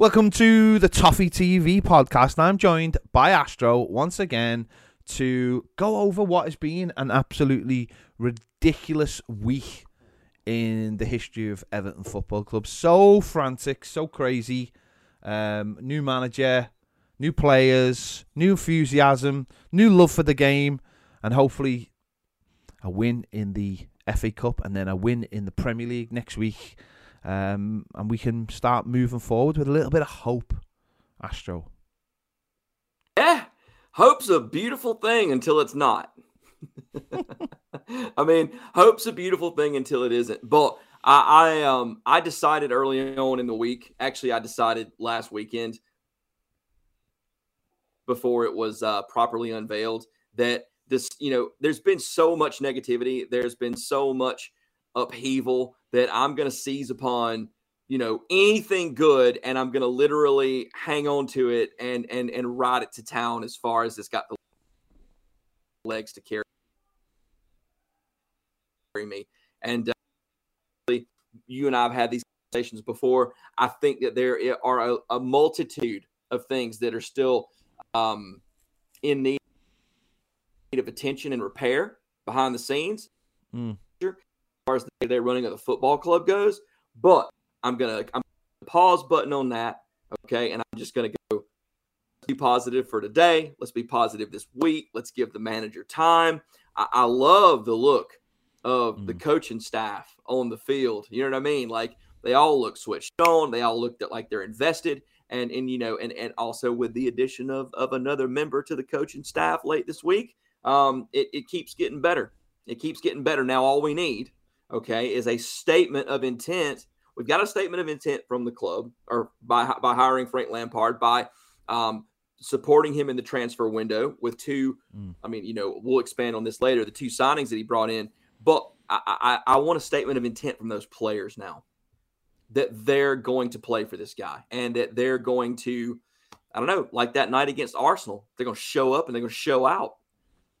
Welcome to the Toffee TV podcast. I'm joined by Astro once again to go over what has been an absolutely ridiculous week in the history of Everton Football Club. So frantic, so crazy. Um, new manager, new players, new enthusiasm, new love for the game, and hopefully a win in the FA Cup and then a win in the Premier League next week um, and we can start moving forward with a little bit of hope. Astro. Yeah, hope's a beautiful thing until it's not. I mean, hope's a beautiful thing until it isn't. But I, I um I decided early on in the week. Actually, I decided last weekend before it was uh, properly unveiled that this you know there's been so much negativity. There's been so much upheaval that I'm going to seize upon, you know, anything good and I'm going to literally hang on to it and and and ride it to town as far as it's got the legs to carry me. And uh, you and I have had these conversations before. I think that there are a, a multitude of things that are still um, in need of attention and repair behind the scenes. Mm far as the day they're running of the football club goes. But I'm gonna I'm gonna pause button on that. Okay, and I'm just gonna go be positive for today. Let's be positive this week. Let's give the manager time. I, I love the look of mm. the coaching staff on the field. You know what I mean? Like they all look switched on. They all looked at like they're invested. And and you know, and and also with the addition of of another member to the coaching staff late this week, um, it, it keeps getting better. It keeps getting better. Now all we need okay, is a statement of intent. We've got a statement of intent from the club, or by by hiring Frank Lampard, by um, supporting him in the transfer window with two. Mm. I mean, you know, we'll expand on this later. The two signings that he brought in, but I, I, I want a statement of intent from those players now that they're going to play for this guy and that they're going to, I don't know, like that night against Arsenal, they're going to show up and they're going to show out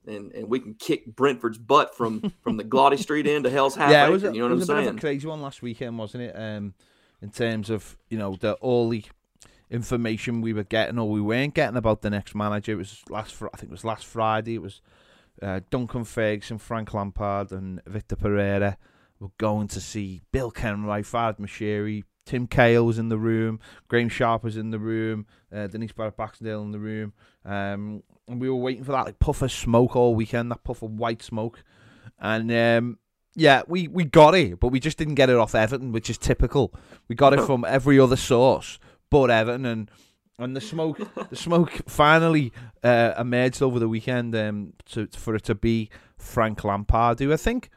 and and we can kick Brentford's butt from from the Gwladys Street end to Hell's Half. Yeah, it was a, you know what I'm saying? Bit of a crazy one last weekend, wasn't it? Um, in terms of you know the all the information we were getting or we weren't getting about the next manager. It was last I think it was last Friday. It was uh, Duncan Ferguson, Frank Lampard, and Victor Pereira were going to see Bill Kenwright, Farhad Moshiri, Tim Cahill was in the room, Graham Sharp was in the room, uh, Denise Barrett Baxendale in the room. Um, and we were waiting for that like puff of smoke all weekend, that puff of white smoke, and um, yeah, we we got it, but we just didn't get it off Everton, which is typical. We got it from every other source but Everton, and and the smoke the smoke finally uh, emerged over the weekend um, to for it to be Frank Lampard, who I think.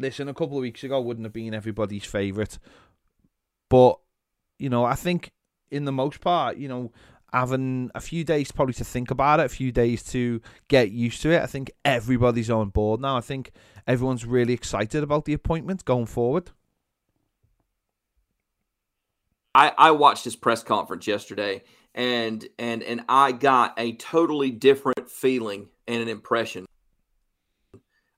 Listen, a couple of weeks ago wouldn't have been everybody's favourite, but you know, I think in the most part, you know, having a few days probably to think about it, a few days to get used to it. I think everybody's on board now. I think everyone's really excited about the appointment going forward. I, I watched his press conference yesterday and and and I got a totally different feeling and an impression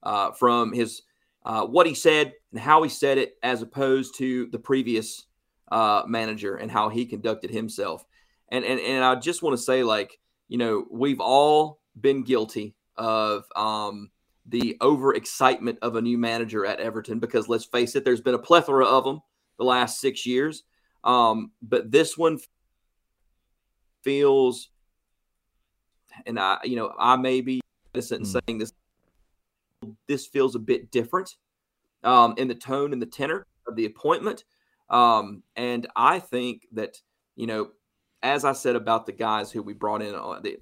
uh, from his uh, what he said and how he said it as opposed to the previous uh, manager and how he conducted himself and and and I just want to say, like, you know, we've all been guilty of um, the overexcitement of a new manager at Everton because let's face it, there's been a plethora of them the last six years, um, but this one feels, and I, you know, I may be innocent in mm. saying this. This feels a bit different um, in the tone and the tenor of the appointment, um, and I think that you know as I said about the guys who we brought in,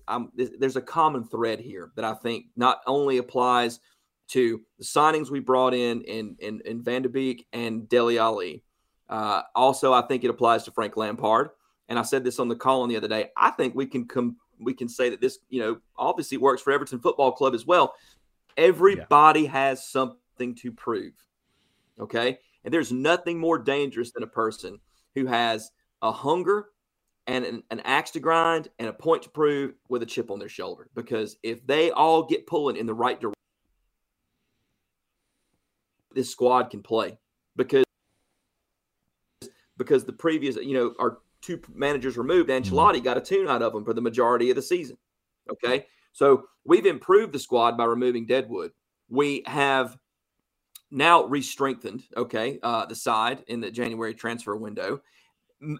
I'm, there's a common thread here that I think not only applies to the signings we brought in in in, in Van de Beek and Dele Alli. Uh, also, I think it applies to Frank Lampard. And I said this on the call on the other day. I think we can come we can say that this, you know, obviously works for Everton Football Club as well. Everybody yeah. has something to prove. Okay. And there's nothing more dangerous than a person who has a hunger and an, an, axe to grind and a point to prove with a chip on their shoulder. Because if they all get pulling in the right direction, this squad can play. Because because the previous, you know, our two managers removed, mm-hmm. Ancelotti got a tune out of them for the majority of the season. Okay. So we've improved the squad by removing Deadwood. We have now re-strengthened, okay, uh, the side in the January transfer window.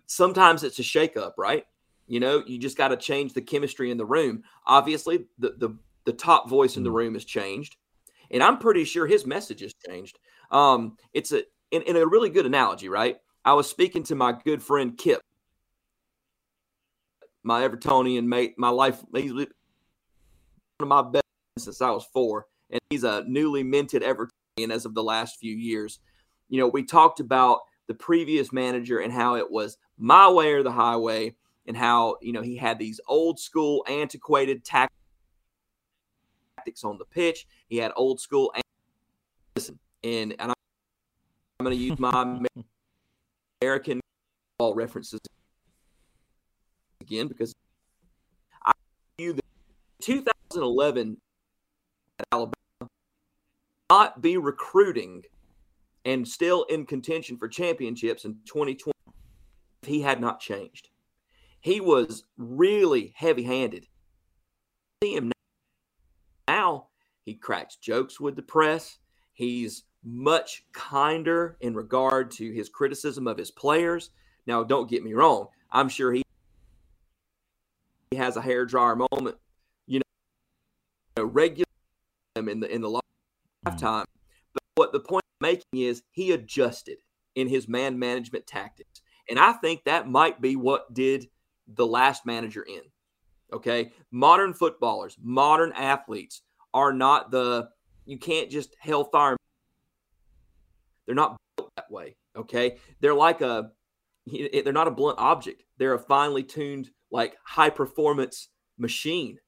Sometimes it's a shakeup, right? You know, you just got to change the chemistry in the room. Obviously, the, the the top voice in the room has changed, and I'm pretty sure his message has changed. Um, it's a in, in a really good analogy, right? I was speaking to my good friend Kip, my Evertonian mate, my life. He's one of my best since I was four, and he's a newly minted Evertonian as of the last few years. You know, we talked about the previous manager and how it was my way or the highway, and how you know he had these old school, antiquated tactics on the pitch. He had old school. Listen, and, and I'm going to use my American ball references again because I view the 2011 Alabama not be recruiting and still in contention for championships in 2020 if he had not changed. He was really heavy-handed. See him now. He cracks jokes with the press. He's much kinder in regard to his criticism of his players. Now, don't get me wrong. I'm sure he has a hair dryer moment, you know, regular in the in the lifetime. Mm. But what the point I'm making is he adjusted in his man management tactics, and I think that might be what did the last manager in. Okay, modern footballers, modern athletes are not the you can't just hellfire. They're not built that way. Okay, they're like a they're not a blunt object. They're a finely tuned like high performance machine.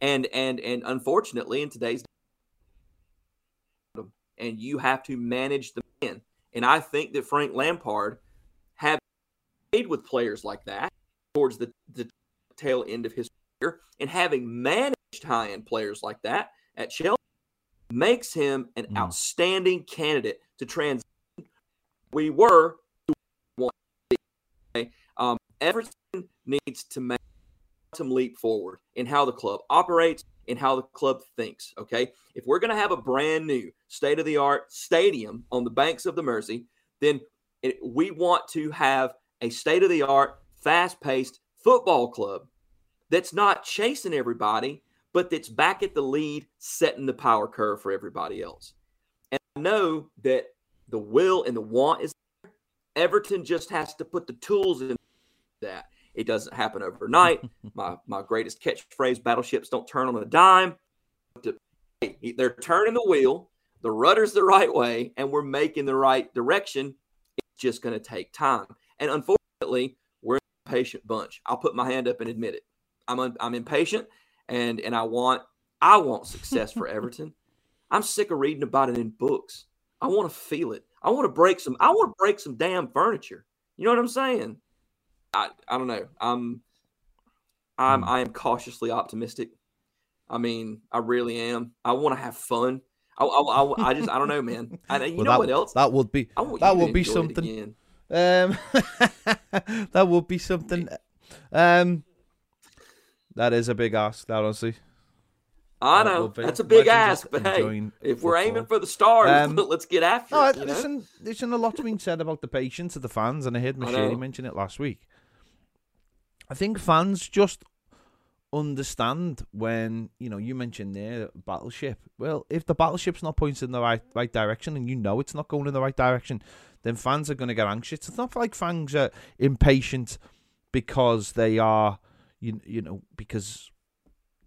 And and and unfortunately in today's and you have to manage the man. And I think that Frank Lampard have played with players like that towards the, the tail end of his career and having managed high end players like that at Chelsea makes him an mm. outstanding candidate to transition. We were to one. um, Everton needs to make some leap forward in how the club operates and how the club thinks. Okay. If we're going to have a brand new state of the art stadium on the banks of the Mersey, then it, we want to have a state of the art, fast paced football club that's not chasing everybody, but that's back at the lead, setting the power curve for everybody else. And I know that the will and the want is there. Everton just has to put the tools in that. It doesn't happen overnight. my my greatest catchphrase: "Battleships don't turn on a dime." They're turning the wheel. The rudder's the right way, and we're making the right direction. It's just going to take time. And unfortunately, we're an impatient bunch. I'll put my hand up and admit it. I'm un, I'm impatient, and and I want I want success for Everton. I'm sick of reading about it in books. I want to feel it. I want to break some. I want to break some damn furniture. You know what I'm saying? I, I don't know. I'm I'm hmm. I am cautiously optimistic. I mean, I really am. I want to have fun. I, I, I, I, just I don't know, man. I, you well, know that, what else? That would be that would be something. Um, that would be something. Um, that is a big ask. That honestly. I know that's a big ask, but hey, if we're aiming for the stars, um, let's get after no, it. Listen, there's a lot being said about the patience of the fans, and I heard Moshiri mention it last week. I think fans just understand when you know you mentioned there battleship. Well, if the battleship's not pointing in the right right direction and you know it's not going in the right direction, then fans are going to get anxious. It's not like fans are impatient because they are you you know because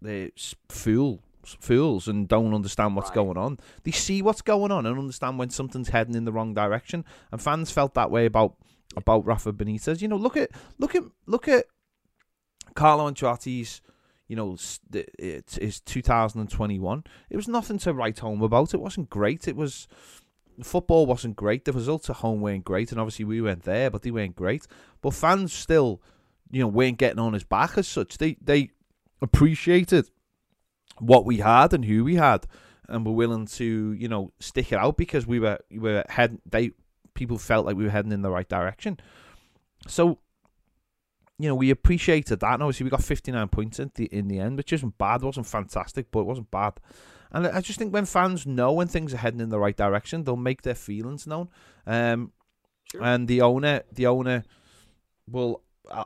they're fool fools and don't understand what's right. going on. They see what's going on and understand when something's heading in the wrong direction. And fans felt that way about about Rafa Benitez. You know, look at look at look at Carlo Ancelotti's, you know, it's, it's 2021. It was nothing to write home about. It wasn't great. It was football wasn't great. The results at home weren't great, and obviously we went there, but they weren't great. But fans still, you know, weren't getting on his back as such. They they appreciated what we had and who we had, and were willing to, you know, stick it out because we were we were heading. They people felt like we were heading in the right direction. So you know, we appreciated that. And obviously, we got 59 points in the in the end, which isn't bad. It wasn't fantastic, but it wasn't bad. And I just think when fans know when things are heading in the right direction, they'll make their feelings known. Um, sure. And the owner, the owner, will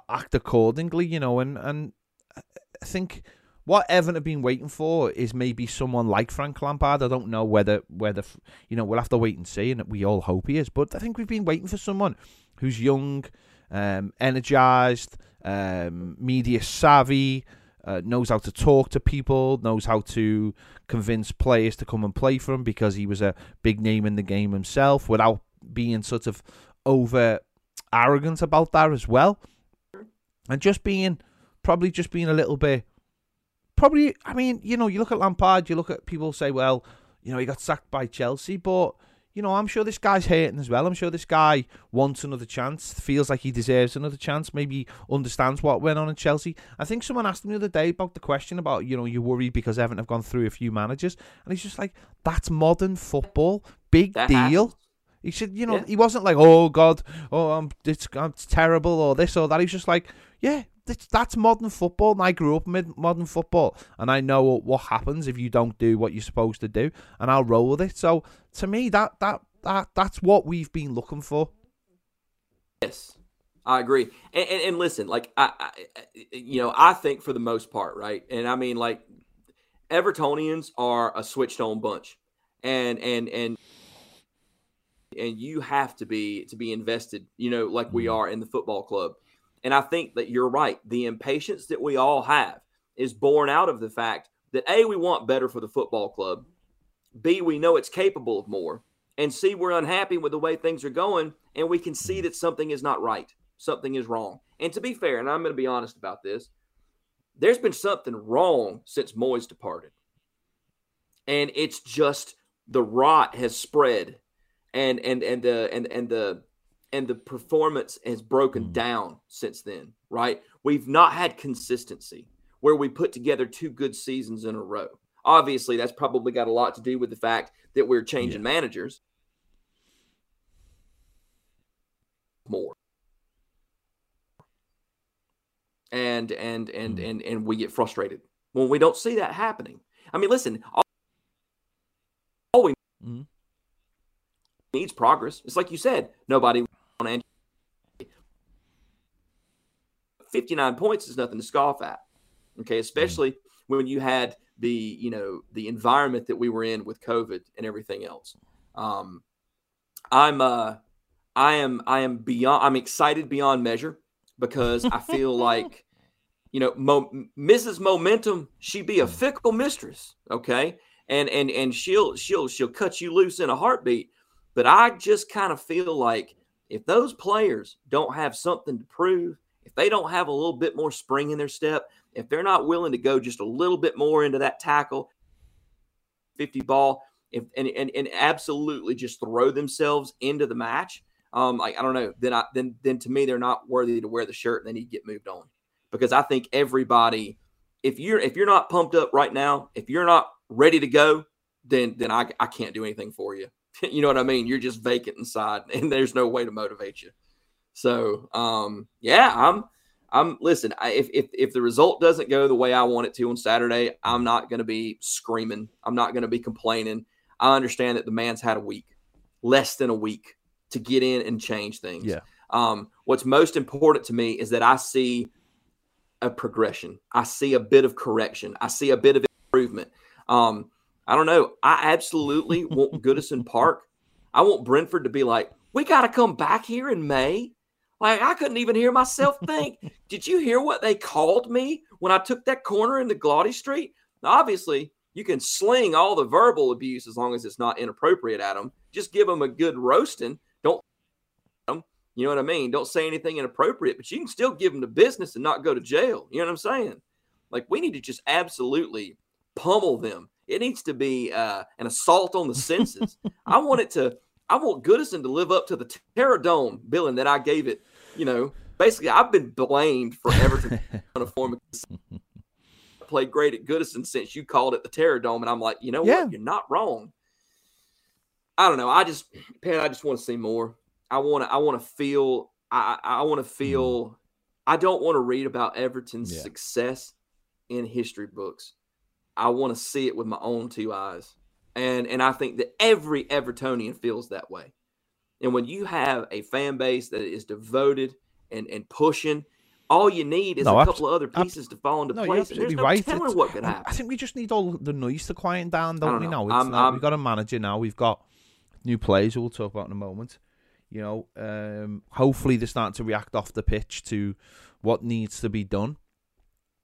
act accordingly. You know, and and I think what Evan have been waiting for is maybe someone like Frank Lampard. I don't know whether whether you know we'll have to wait and see, and we all hope he is. But I think we've been waiting for someone who's young, um, energized, um, media savvy, uh, knows how to talk to people, knows how to convince players to come and play for him because he was a big name in the game himself, without being sort of over arrogant about that as well, and just being probably just being a little bit probably, I mean, you know, you look at Lampard, you look at people say, well, you know, he got sacked by Chelsea, but you know, I'm sure this guy's hating as well. I'm sure this guy wants another chance, feels like he deserves another chance, maybe understands what went on in Chelsea. I think someone asked him the other day about the question about, you know, you're worried because Everton have gone through a few managers. And he's just like, that's modern football. Big that deal. Happens. He said, you know, yeah. he wasn't like, oh, God, oh, I'm, it's, it's terrible or this or that. He's just like, yeah, that's modern football. And I grew up in modern football, and I know what happens if you don't do what you're supposed to do, and I'll roll with it. So to me, that that that that's what we've been looking for. Yes, I agree. And, and, and listen, like I, I, you know, I think for the most part, right, and I mean, like Evertonians are a switched on bunch, and and and and you have to be to be invested, you know, like we mm-hmm. are in the football club. And I think that you're right. The impatience that we all have is born out of the fact that A, we want better for the football club. B, we know it's capable of more. And C, we're unhappy with the way things are going. And we can see that something is not right. Something is wrong. And to be fair, and I'm going to be honest about this, there's been something wrong since Moyes departed. And it's just the rot has spread and and and the and and the and the performance has broken mm. down since then, right? We've not had consistency where we put together two good seasons in a row. Obviously, that's probably got a lot to do with the fact that we're changing yeah. managers more. And and and mm. and and we get frustrated when we don't see that happening. I mean, listen, all, all we mm. needs progress. It's like you said, nobody on 59 points is nothing to scoff at. Okay, especially mm. when you had the you know the environment that we were in with COVID and everything else. Um, I'm uh, I am I am beyond I'm excited beyond measure because I feel like you know Mo, Mrs. Momentum she be a fickle mistress, okay, and and and she'll she'll she'll cut you loose in a heartbeat. But I just kind of feel like if those players don't have something to prove, if they don't have a little bit more spring in their step, if they're not willing to go just a little bit more into that tackle, 50 ball, if and, and, and absolutely just throw themselves into the match, um, like I don't know, then I then then to me they're not worthy to wear the shirt and they need to get moved on. Because I think everybody, if you're if you're not pumped up right now, if you're not ready to go, then then I, I can't do anything for you. you know what I mean? You're just vacant inside, and there's no way to motivate you. So, um, yeah, I'm, I'm. Listen, I, if if if the result doesn't go the way I want it to on Saturday, I'm not going to be screaming. I'm not going to be complaining. I understand that the man's had a week, less than a week, to get in and change things. Yeah. Um, what's most important to me is that I see a progression. I see a bit of correction. I see a bit of improvement. Um, I don't know. I absolutely want Goodison Park. I want Brentford to be like, we got to come back here in May. Like I couldn't even hear myself think. Did you hear what they called me when I took that corner into Gwladys Street? Now, obviously, you can sling all the verbal abuse as long as it's not inappropriate at them. Just give them a good roasting. Don't them. You know what I mean? Don't say anything inappropriate, but you can still give them the business and not go to jail. You know what I'm saying? Like we need to just absolutely pummel them it needs to be uh, an assault on the senses. I want it to. I want Goodison to live up to the Terrordome billing that I gave it. You know, basically, I've been blamed for Everton on a form of played great at Goodison since you called it the Terrordome, and I'm like, you know yeah. what? You're not wrong. I don't know. I just, Pat, I just want to see more. I want to. I want to feel. I, I want to mm-hmm. feel I don't want to read about Everton's Yeah. success in history books. I want to see it with my own two eyes. And and I think that every Evertonian feels that way. And when you have a fan base that is devoted and, and pushing, all you need is No, a couple of other pieces to fall into No, place. and There's no right. telling It's- what could I- happen. I think we just need all the noise to quiet down, don't, don't we? know. Now it's I'm- like I'm- we've got a manager now. We've got new players who we'll talk about in a moment. You know, um, hopefully they're starting to react off the pitch to what needs to be done.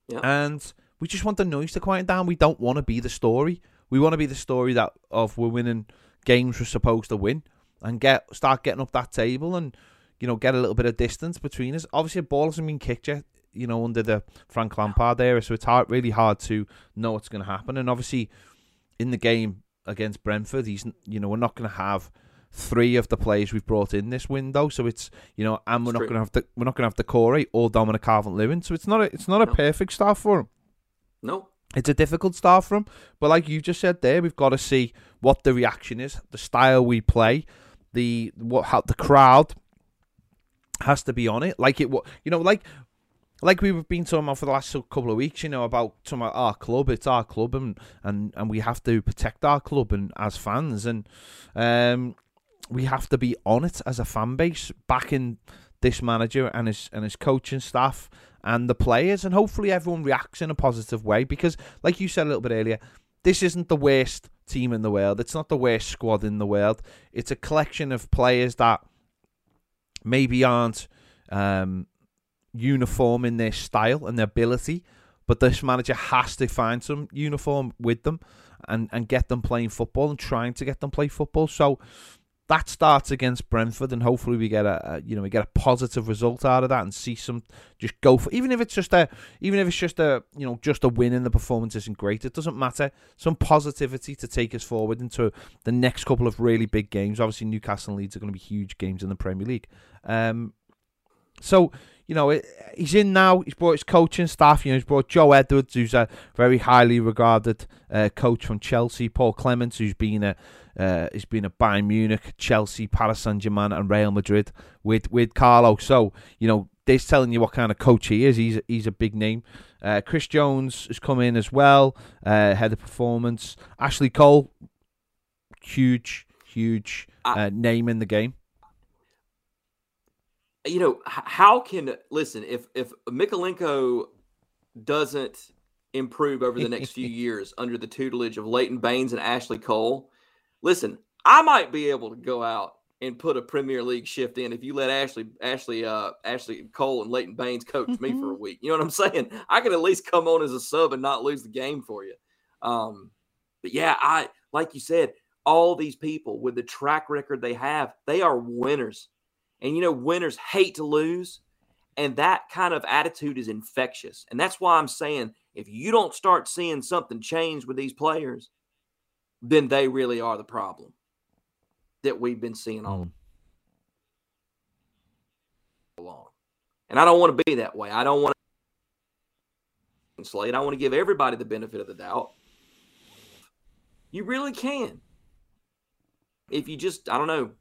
Yeah. And we just want the noise to quiet down. We don't want to be the story. We want to be the story that of we're winning games we're supposed to win and get start getting up that table and you know get a little bit of distance between us. Obviously, a ball hasn't been kicked yet. You know, under the Frank Lampard era, so it's hard, really hard to know what's going to happen. And obviously, in the game against Brentford, he's you know we're not going to have three of the players we've brought in this window. So it's you know, and we're It's not going to have the we're not going to have the Corey or Dominic Calvert-Lewin. So it's not a it's not a No. perfect start for him. no. It's a difficult start for him, but like you just said there, we've got to see what the reaction is, the style we play, the what how the crowd has to be on it. Like it, you know, like like we've been talking about for the last couple of weeks, you know, about about our club. It's our club, and and and we have to protect our club and as fans, and um, we have to be on it as a fan base, backing this manager and his and his coaching staff and the players, and hopefully everyone reacts in a positive way. Because, like you said a little bit earlier, this isn't the worst team in the world. It's not the worst squad in the world. It's a collection of players that maybe aren't um, uniform in their style and their ability, but this manager has to find some uniform with them and, and get them playing football and trying to get them play football. So that starts against Brentford, and hopefully we get a, a you know we get a positive result out of that and see some just go for even if it's just a even if it's just a you know just a win and the performance isn't great. It doesn't matter. Some positivity to take us forward into the next couple of really big games. Obviously, Newcastle and Leeds are going to be huge games in the Premier League. Um, so you know it, he's in now. He's brought his coaching staff. You know he's brought Joe Edwards, who's a very highly regarded uh, coach from Chelsea. Paul Clements, who's been a uh, he's been at Bayern Munich, Chelsea, Paris Saint Germain, and Real Madrid with with Carlo. So you know this telling you what kind of coach he is. He's he's a big name. Uh, Chris Jones has come in as well, uh, head of performance. Ashley Cole, huge, huge I- uh, name in the game. you know, how can listen if if Mykolenko doesn't improve over the next few years under the tutelage of Leighton Baines and Ashley Cole, listen, I might be able to go out and put a Premier League shift in if you let Ashley Ashley uh Ashley Cole and Leighton Baines coach me for a week. You know what I'm saying? I can at least come on as a sub and not lose the game for you. Um, but yeah, I like you said, all these people with the track record they have, they are winners. And you know, winners hate to lose. And that kind of attitude is infectious. And that's why I'm saying if you don't start seeing something change with these players, then they really are the problem that we've been seeing all Mm. along. And I don't want to be that way. I don't want to slate. I want to give everybody the benefit of the doubt. You really can. If you just, I don't know,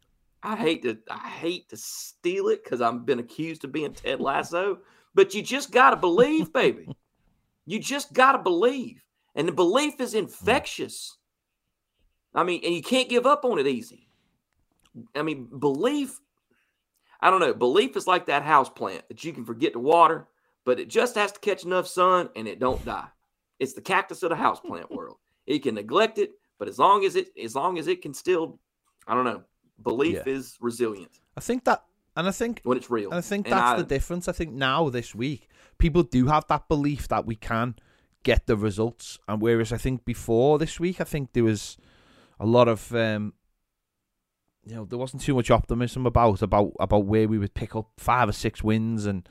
I hate to I hate to steal it because I've been accused of being Ted Lasso, but you just gotta believe, baby. You just gotta believe. And the belief is infectious. I mean, and you can't give up on it easy. I mean, belief, I don't know, belief is like that house plant that you can forget to water, but it just has to catch enough sun and it don't die. It's the cactus of the house plant world. It can neglect it, but as long as it as long as it can still, I don't know, belief Yeah. is resilient I think that, and I think when it's real. And I think And that's I- the difference. I think now this week, people do have that belief that we can get the results, and whereas I think before this week, I think there was a lot of, um, you know, there wasn't too much optimism about about about where we would pick up five or six wins, and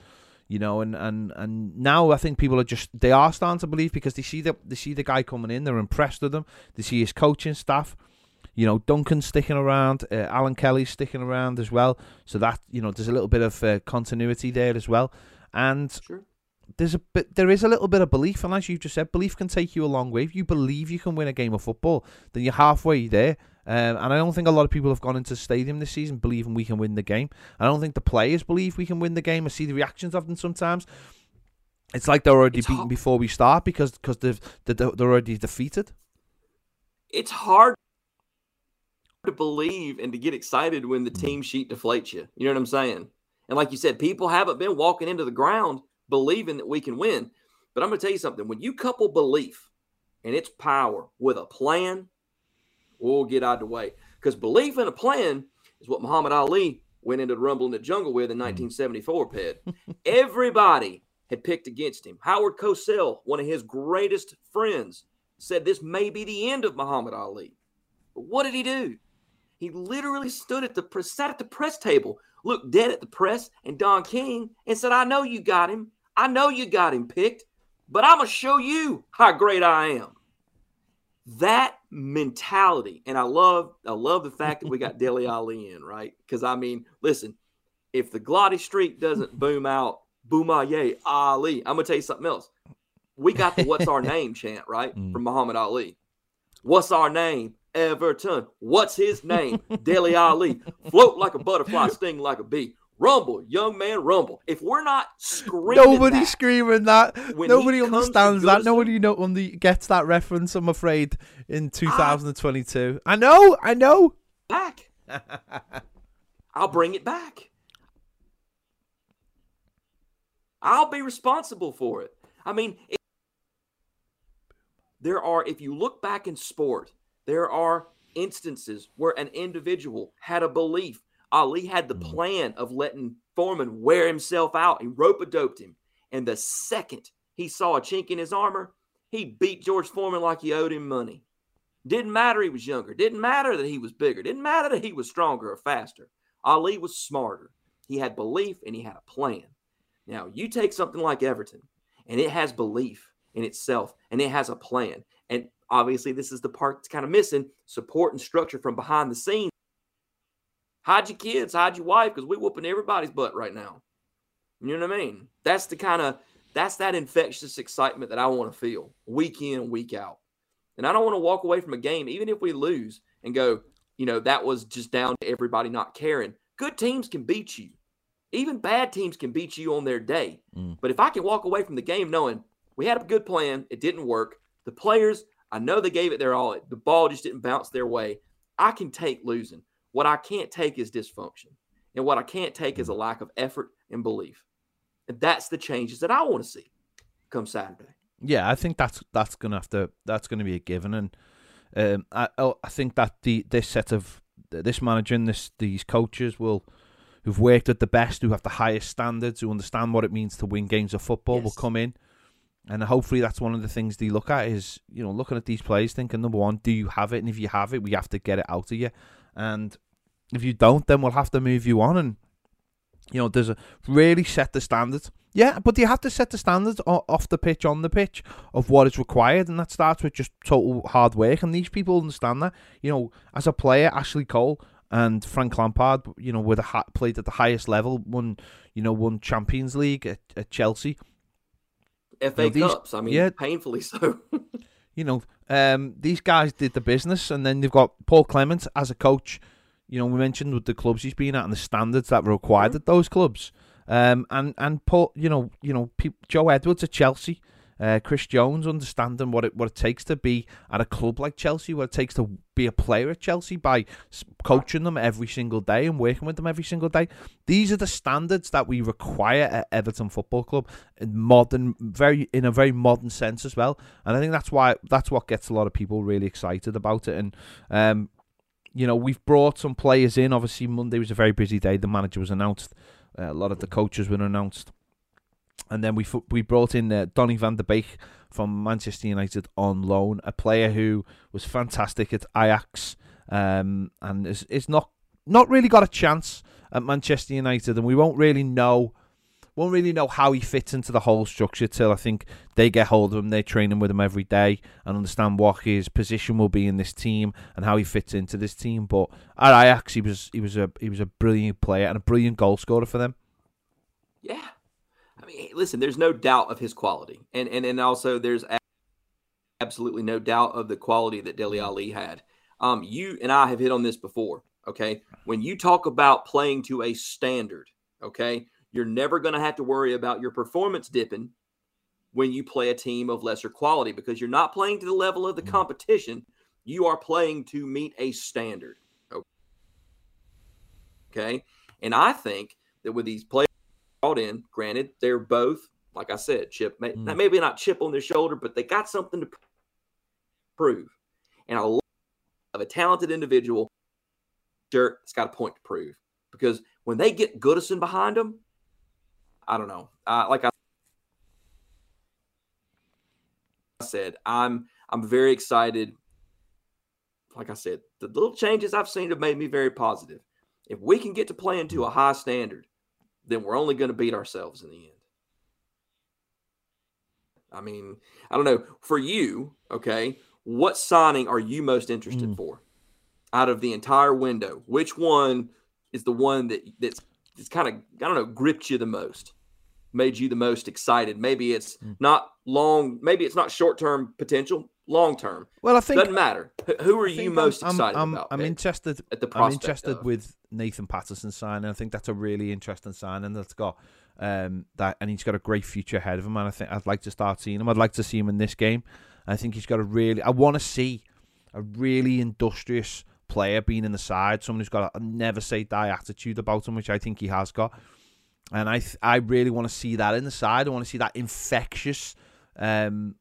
you know, and and and now I think people are just they are starting to believe because they see the they see the guy coming in, they're impressed with him, they see his coaching staff. You know, Duncan sticking around, uh, Alan Kelly's sticking around as well. So that you know, there's a little bit of uh, continuity there as well, and Sure. There's a bit, there is a little bit of belief, and as you just said, belief can take you a long way. If you believe you can win a game of football, then you're halfway there. Um, and I don't think a lot of people have gone into stadium this season believing we can win the game. I don't think the players believe we can win the game. I see the reactions of them sometimes. It's like they're already It's beaten hard. before we start because because they've they're, they're already defeated. It's hard to believe and to get excited when the team sheet deflates you. You know what I'm saying? And like you said, people haven't been walking into the ground believing that we can win. But I'm going to tell you something. When you couple belief and its power with a plan, we'll get out of the way. Because belief in a plan is what Muhammad Ali went into the Rumble in the Jungle with in mm-hmm. 1974, Ped. Everybody had picked against him. Howard Cosell, one of his greatest friends, said this may be the end of Muhammad Ali. But what did he do? He literally stood at the press, sat at the press table, looked dead at the press and Don King, and said, "I know you got him. I know you got him picked, but I'm gonna show you how great I am." That mentality, and I love, I love the fact that we got Dele Alli in, right? Because I mean, listen, if the Gwladys Streak doesn't boom out, boom Boomaye Ali, I'm gonna tell you something else. We got the "What's Our Name" chant, right, Mm. from Muhammad Ali. What's our name? Everton. What's his name? Dele Alli. Float like a butterfly, sting like a bee. Rumble, young man, rumble. If we're not screaming, Nobody screaming that. Nobody he comes to understands that. Nobody know, only gets that reference. I'm afraid in ah. 2022. I know. I know. back, I'll bring it back. I'll be responsible for it. I mean, it, there are, if you look back in sport, there are instances where an individual had a belief. Ali had the Mm. plan of letting Foreman wear himself out. He rope a doped him. And the second he saw a chink in his armor, he beat George Foreman like he owed him money. Didn't matter he was younger. Didn't matter that he was bigger. Didn't matter that he was stronger or faster. Ali was smarter. He had belief and he had a plan. Now, you take something like Everton, and it has belief in itself and it has a plan. And obviously, this is the part that's kind of missing support and structure from behind the scenes. Hide your kids, hide your wife, because we're whooping everybody's butt right now. You know what I mean? That's the kind of that's that infectious excitement that I want to feel week in, week out. And I don't want to walk away from a game, even if we lose, and go, you know, that was just down to everybody not caring. Good teams can beat you. Even bad teams can beat you on their day. Mm. But if I can walk away from the game knowing we had a good plan, it didn't work. The players, I know they gave it their all. The ball just didn't bounce their way. I can take losing. What I can't take is dysfunction. And what I can't take is a lack of effort and belief. And that's the changes that I want to see come Saturday. Yeah, I think that's that's gonna have to that's gonna be a given, and um, I I think that the this set of this manager and this these coaches will who've worked at the best, who have the highest standards, who understand what it means to win games of football, will come in, and hopefully that's one of the things they look at is you know looking at these players, thinking number one, do you have it, and if you have it, we have to get it out of you, and if you don't, then we'll have to move you on, and you know there's a really set the standards. Yeah, but you have to set the standards off the pitch, on the pitch, of what is required, and that starts with just total hard work. And these people understand that. You know, as a player, Ashley Cole and Frank Lampard, you know, were the ha- played at the highest level, won, you know, won Champions League at, at Chelsea. FA know, these- Cups, I mean, yeah. painfully so. You know, um, these guys did the business, and then they've got Paul Clement as a coach. You know, we mentioned with the clubs he's been at and the standards that were required at those clubs. Um, and and Paul, you know, you know, Joe Edwards at Chelsea, uh, Chris Jones understanding what it what it takes to be at a club like Chelsea, what it takes to be a player at Chelsea by coaching them every single day and working with them every single day. These are the standards that we require at Everton Football Club in modern, very in a very modern sense as well. And I think that's why that's what gets a lot of people really excited about it. And um, you know, we've brought some players in. Obviously, Monday was a very busy day. The manager was announced. Uh, a lot of the coaches were announced. And then we we brought in uh, Donny van de Beek from Manchester United on loan, a player who was fantastic at Ajax, um, and is is not not really got a chance at Manchester United, and we won't really know won't really know how he fits into the whole structure till I think they get hold of him, they're training with him every day and understand what his position will be in this team and how he fits into this team. But at Ajax, he was he was a he was a brilliant player and a brilliant goal scorer for them. Yeah. Mean, listen, there's no doubt of his quality. And and, and also there's absolutely no doubt of the quality that Dele Alli had. Um, you and I have hit on this before. Okay, when you talk about playing to a standard, okay, you're never going to have to worry about your performance dipping when you play a team of lesser quality because you're not playing to the level of the Mm. competition. You are playing to meet a standard. Okay. And I think that with these players brought in, granted, they're both, like I said, chip, may, Mm. maybe not chip on their shoulder, but they got something to prove. And I love of a talented individual, sure, it's got a point to prove. Because when they get Goodison behind them, I don't know. Uh, like I said, I'm I'm very excited. Like I said, the little changes I've seen have made me very positive. If we can get to playing to a high standard, then we're only going to beat ourselves in the end. I mean, I don't know. For you, okay, what signing are you most interested Mm. for out of the entire window? Which one is the one that that's it's kind of I don't know gripped you the most, made you the most excited? Maybe it's Mm. not long, maybe it's not short term potential, long term. Well, I think Doesn't matter. Who are you most I'm, excited I'm, about? I'm interested. at the I'm interested of? with Nathan Patterson signing. I think that's a really interesting signing that's got um that and he's got a great future ahead of him. And I think I'd like to start seeing him. I'd like to see him in this game. I think he's got a really. I want to see a really industrious player being in the side. Someone who's got a never say die attitude about him, which I think he has got. And I th- I really want to see that in the side. I want to see that infectious um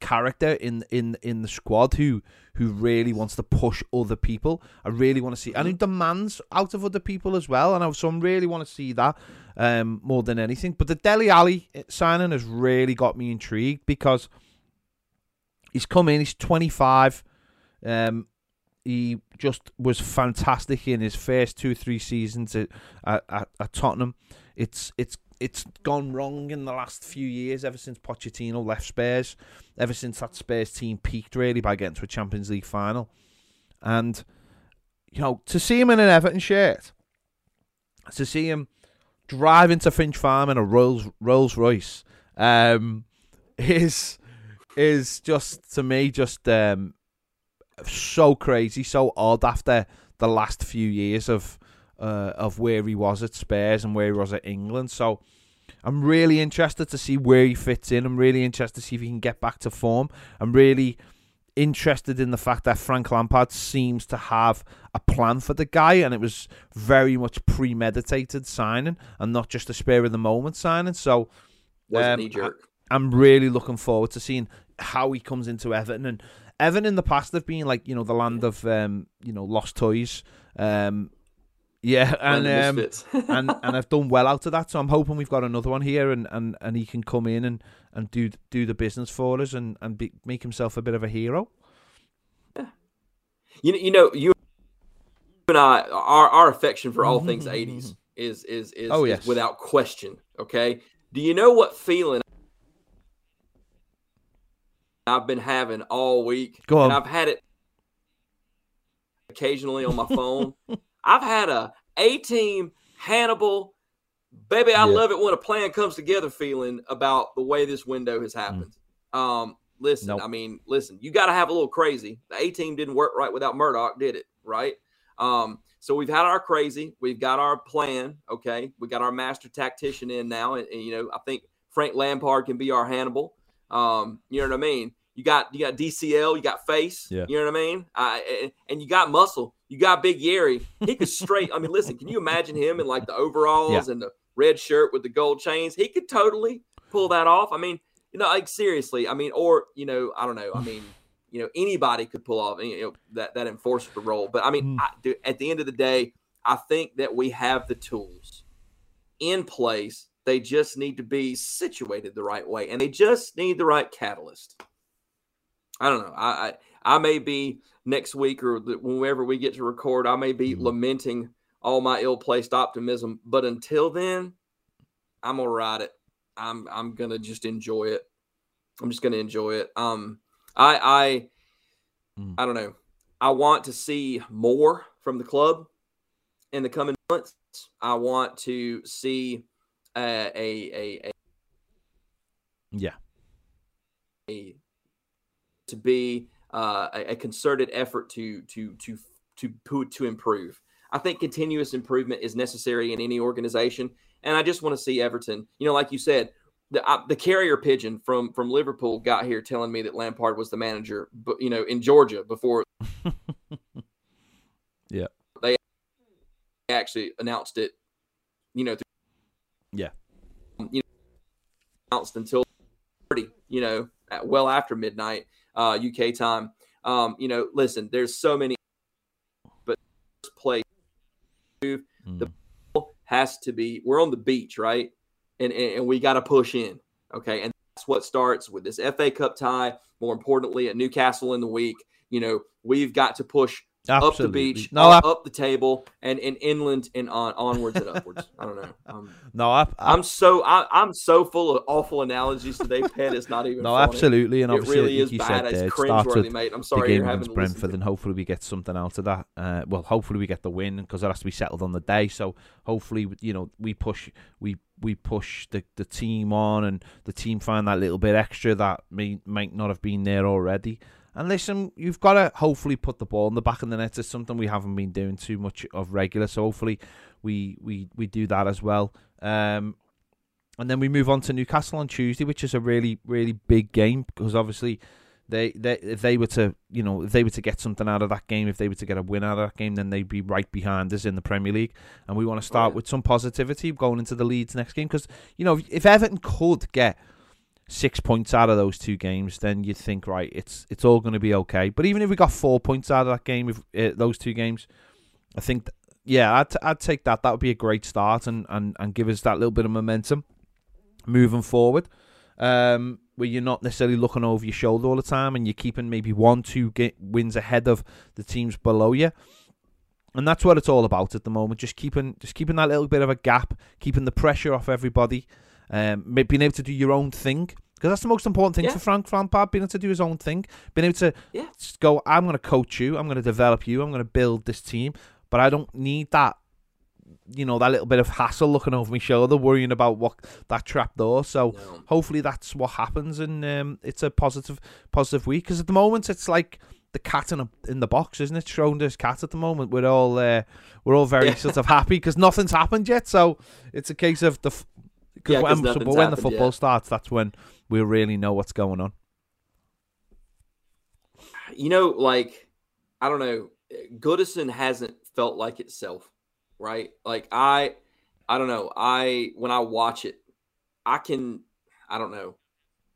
character in in in the squad who who really wants to push other people. I really want to see and who demands out of other people as well. And I so I really want to see that um more than anything. But the Dele Alli signing has really got me intrigued because he's come in. He's twenty five. Um, he just was fantastic in his first two three seasons at, at, at Tottenham. It's it's it's gone wrong in the last few years ever since Pochettino left Spurs. Ever since that Spurs team peaked really by getting to a Champions League final, and you know to see him in an Everton shirt, to see him drive into Finch Farm in a Rolls Rolls Royce, um, is is just to me just um so crazy, so odd after the last few years of uh, of where he was at Spurs and where he was at England. So I'm really interested to see where he fits in. I'm really interested to see if he can get back to form. I'm really interested in the fact that Frank Lampard seems to have a plan for the guy, and it was very much premeditated signing and not just a spare of the moment signing. So um, jerk. I'm really looking forward to seeing how he comes into Everton. And Everton in the past have been like you know the land of um, you know lost toys. Um, yeah, and um, and and I've done well out of that. So I'm hoping we've got another one here, and, and, and he can come in and, and do do the business for us and and be, make himself a bit of a hero. You know, you know, you and I, our our affection for all mm-hmm, things mm-hmm, '80s mm-hmm. is is is, Oh, is yes. without question. Okay, do you know what feeling I've been having all week? Go And on. I've had it occasionally on my phone. I've had a A team Hannibal. Baby, I Yeah. love it when a plan comes together. Feeling about the way this window has happened. Um, listen, Nope. I mean, listen, you got to have a little crazy. The A team didn't work right without Murdock, did it? Right. Um, so we've had our crazy, we've got our plan. Okay, we got our master tactician in now, and, and, you know, I think Frank Lampard can be our Hannibal. Um, you know what I mean? You got you got DCL, you got face. Yeah. You know what I mean? I, and- and you got muscle. You got Big Yerry. He could straight. I mean, listen, can you imagine him in like the overalls and the red shirt with the gold chains? He could totally pull that off. I mean, you know, like seriously. I mean, or you know, I don't know. I mean, you know, anybody could pull off you know, that that enforcer role. But I mean, Mm. I, dude, at the end of the day, I think that we have the tools in place. They just need to be situated the right way, and they just need the right catalyst. I don't know. I I, I may be next week or whenever we get to record, I may be Mhm. lamenting all my ill-placed optimism. But until then, I'm gonna ride it. I'm I'm gonna just enjoy it. I'm just gonna enjoy it. Um, I I Mm. I don't know. I want to see more from the club in the coming months. I want to see uh, a a a Yeah, a to be uh, a, a concerted effort to to to to to improve. I think continuous improvement is necessary in any organization, and I just want to see Everton. You know, like you said, the uh, the carrier pigeon from from Liverpool got here telling me that Lampard was the manager, but you know, in Georgia before. yeah, they actually announced it. You know. yeah. You know, announced until thirty. You know, well after midnight uh, UK time. Um, you know, listen, there's so many, but play. Mm. The ball has to be. We're on the beach, right? and, and, we got to push in. Okay. And that's what starts with this FA Cup tie. More importantly, at Newcastle in the week, you know, we've got to push Absolutely. up the beach, no, up, up, the table, and, and inland and on onwards and upwards. I don't know. Um, no, I, am so I, am so full of awful analogies today, Ped. It's not even. no, funny. absolutely, and obviously, it really is bad. Said, it's cringeworthy, mate. I'm sorry the game you're having Brentford, and hopefully we get something out of that. Uh, well, hopefully we get the win because it has to be settled on the day. So hopefully, you know, we push we we push the, the team on, and the team find that little bit extra that may might not have been there already. And listen, you've got to hopefully put the ball in the back of the net. It's something we haven't been doing too much of regular. So hopefully we we, we do that as well. Um, and then we move on to Newcastle on Tuesday, which is a really really big game because obviously they they if they were to you know if they were to get something out of that game, if they were to get a win out of that game, then they'd be right behind us in the Premier League. And we want to start with some positivity going into the Leeds next game because you know if Everton could get six points out of those two games, then you'd think, right, it's it's all going to be okay. But even if we got four points out of that game, if uh, those two games, I think, th- yeah, I'd, I'd take that. That would be a great start and, and, and give us that little bit of momentum moving forward. Um, where you're not necessarily looking over your shoulder all the time and you're keeping maybe one, two get wins ahead of the teams below you. And that's what it's all about at the moment. Just keeping, just keeping that little bit of a gap, keeping the pressure off everybody, um, being able to do your own thing because that's the most important thing yeah. for Frank Lampard, being able to do his own thing, being able to yeah. go. I'm going to coach you. I'm going to develop you. I'm going to build this team, but I don't need that. You know that little bit of hassle looking over my shoulder, worrying about what that trap door. So no. hopefully that's what happens, and um, it's a positive, positive week. Because at the moment it's like the cat in a, in the box, isn't it? Schrodinger's cat at the moment. We're all uh, we're all very yeah. sort of happy because nothing's happened yet. So it's a case of the yeah, when, so, when the football starts, that's when we really know what's going on. You know, like I don't know, Goodison hasn't felt like itself, right? Like I, I don't know. I when I watch it, I can, I don't know.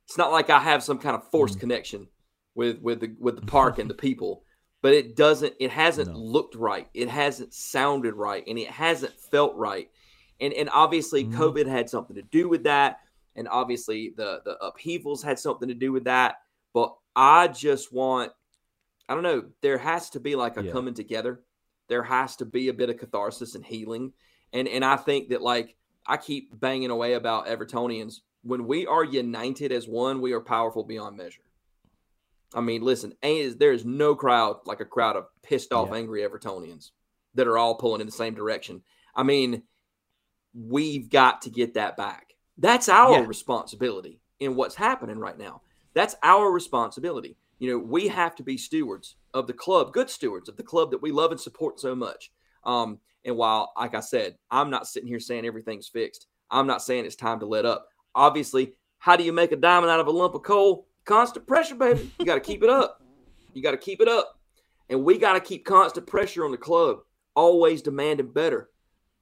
It's not like I have some kind of forced mm. connection with with the with the park and the people, but it doesn't. It hasn't no. looked right. It hasn't sounded right, and it hasn't felt right and and obviously mm-hmm. COVID had something to do with that, and obviously the the upheavals had something to do with that. But I just want, I don't know, there has to be like a yeah. coming together. There has to be a bit of catharsis and healing, and and I think that like I keep banging away about Evertonians. When we are united as one, we are powerful beyond measure. I mean, listen, there is no crowd like a crowd of pissed off, yeah. angry Evertonians that are all pulling in the same direction. I mean, we've got to get that back. That's our yeah. responsibility in what's happening right now. That's our responsibility. You know, we have to be stewards of the club, good stewards of the club that we love and support so much. Um, and while, like I said, I'm not sitting here saying everything's fixed, I'm not saying it's time to let up. Obviously, how do you make a diamond out of a lump of coal? Constant pressure, baby. You got to keep it up. You got to keep it up. And we got to keep constant pressure on the club, always demanding better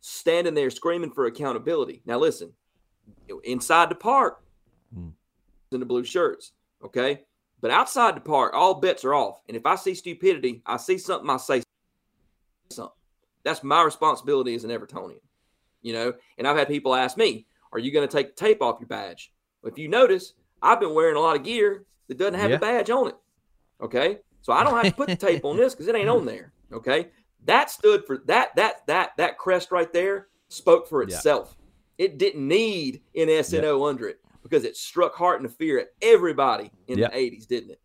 standing there screaming for accountability. Now, listen, inside the park, mm. in the blue shirts, okay? But outside the park, all bets are off. And if I see stupidity, I see something, I say something. That's my responsibility as an Evertonian, you know? And I've had people ask me, are you going to take the tape off your badge? If you notice, I've been wearing a lot of gear that doesn't have yeah. the badge on it, okay? So I don't have to put the tape on this because it ain't on there, okay? That stood for that that that that crest right there spoke for itself. Yeah. It didn't need NSNO yeah. under it because it struck heart and fear at everybody in yeah. the 80s, didn't it?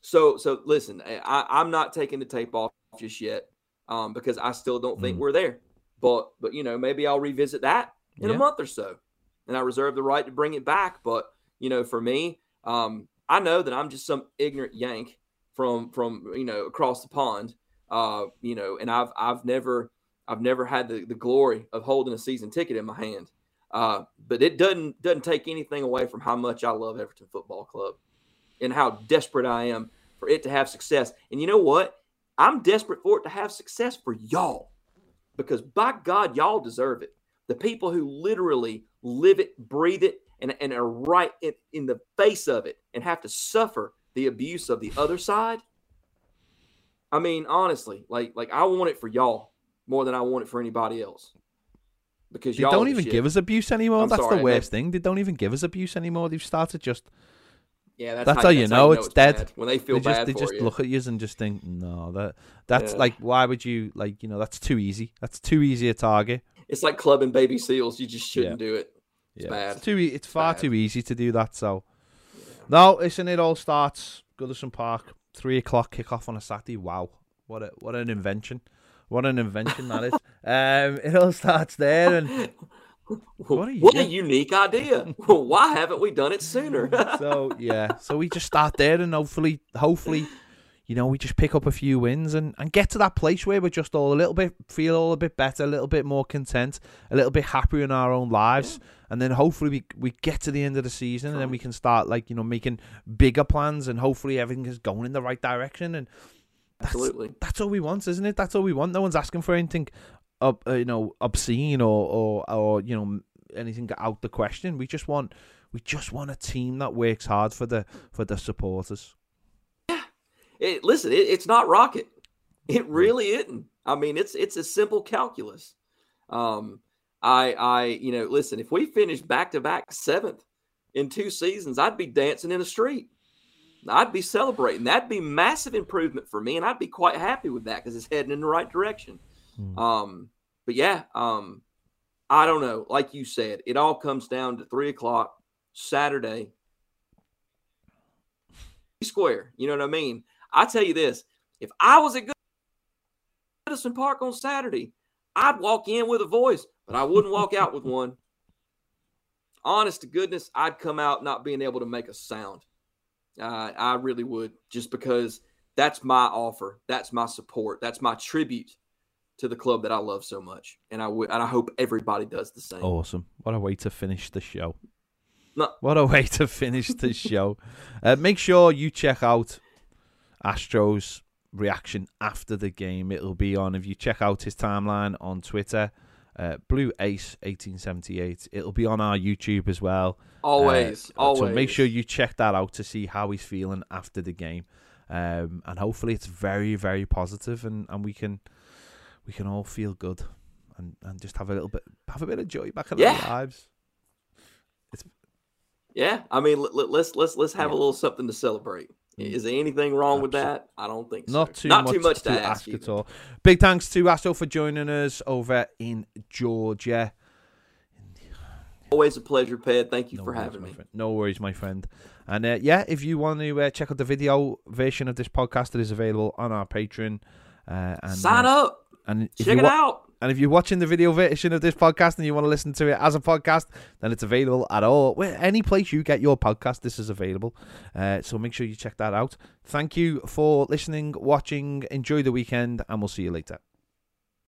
So so listen, I, I'm not taking the tape off just yet um, because I still don't think mm. we're there. But but you know maybe I'll revisit that in a month or so, and I reserve the right to bring it back. But you know for me, um, I know that I'm just some ignorant yank from from you know across the pond. Uh, you know, and I've I've never I've never had the, the glory of holding a season ticket in my hand. Uh, but it doesn't doesn't take anything away from how much I love Everton Football Club and how desperate I am for it to have success. And you know what? I'm desperate for it to have success for y'all because by God, y'all deserve it. The people who literally live it, breathe it, and, and are right in, in the face of it and have to suffer the abuse of the other side. I mean, honestly, like like I want it for y'all more than I want it for anybody else. Because They y'all don't even shit. give us abuse anymore. I'm that's sorry, the worst thing. They don't even give us abuse anymore. They've started just Yeah, that's, That's how you know it's dead. bad. when they feel they just bad they just you. look at you and just think, no, that that's Yeah. like why would you like you know that's too easy. That's too easy a target. It's like clubbing baby seals. You just shouldn't do it. It's yeah, bad. it's too it's far bad. too easy to do that. So no, listen, it all starts Goodison Park, three o'clock kickoff on a Saturday. Wow, what a what an invention! What an invention that is. Um, it all starts there, and What, are a, unique idea. Why haven't we done it sooner? so yeah, so we just start there, and hopefully, hopefully, you know, we just pick up a few wins and, and get to that place where we're just all a little bit feel all a bit better, a little bit more content, a little bit happier in our own lives, and then hopefully we we get to the end of the season and then we can start like you know making bigger plans and hopefully everything is going in the right direction and that's, Absolutely. that's all we want, isn't it? That's all we want. No one's asking for anything, up, uh, you know, obscene or or or you know anything out the question. We just want we just want a team that works hard for the for the supporters. It, listen, it, it's not rocket. It really isn't. I mean, it's it's a simple calculus. Um, I I you know, listen, if we finish back to back seventh in two seasons, I'd be dancing in the street. I'd be celebrating. That'd be massive improvement for me, and I'd be quite happy with that because it's heading in the right direction. Hmm. Um, but yeah, um, I don't know. Like you said, it all comes down to three o'clock Saturday square. You know what I mean? I tell you this: if I was at Goodison Park on Saturday, I'd walk in with a voice, but I wouldn't walk out with one. Honest to goodness, I'd come out not being able to make a sound. Uh, I really would, just because that's my offer, that's my support, that's my tribute to the club that I love so much, and I would, and I hope everybody does the same. Awesome! What a way to finish the show. No. What a way to finish the show. Uh, make sure you check out Astro's reaction after the game. It'll be on if you check out his timeline on Twitter, uh, Blue Ace eighteen seventy eight. It'll be on our YouTube as well. Always, Uh, always. So make sure you check that out to see how he's feeling after the game, um, and hopefully it's very very positive, and, and we can we can all feel good, and, and just have a little bit have a bit of joy back in Yeah. our lives. It's... Yeah, I mean, let, let's let's let's have Yeah. a little something to celebrate. Is there anything wrong with that? I don't think so. Not too Not much, too much to, to ask, at all. Big thanks to Astro for joining us over in Georgia. Always a pleasure, Ped. Thank you No for worries, having me. No worries, my friend. And uh, yeah, if you want to uh, check out the video version of this podcast, it is available on our Patreon. Uh, and, Sign uh, up. And Check it wa- out. And if you're watching the video version of this podcast and you want to listen to it as a podcast, then it's available at all. Any place you get your podcast, this is available. Uh, so make sure you check that out. Thank you for listening, watching. Enjoy the weekend, and we'll see you later.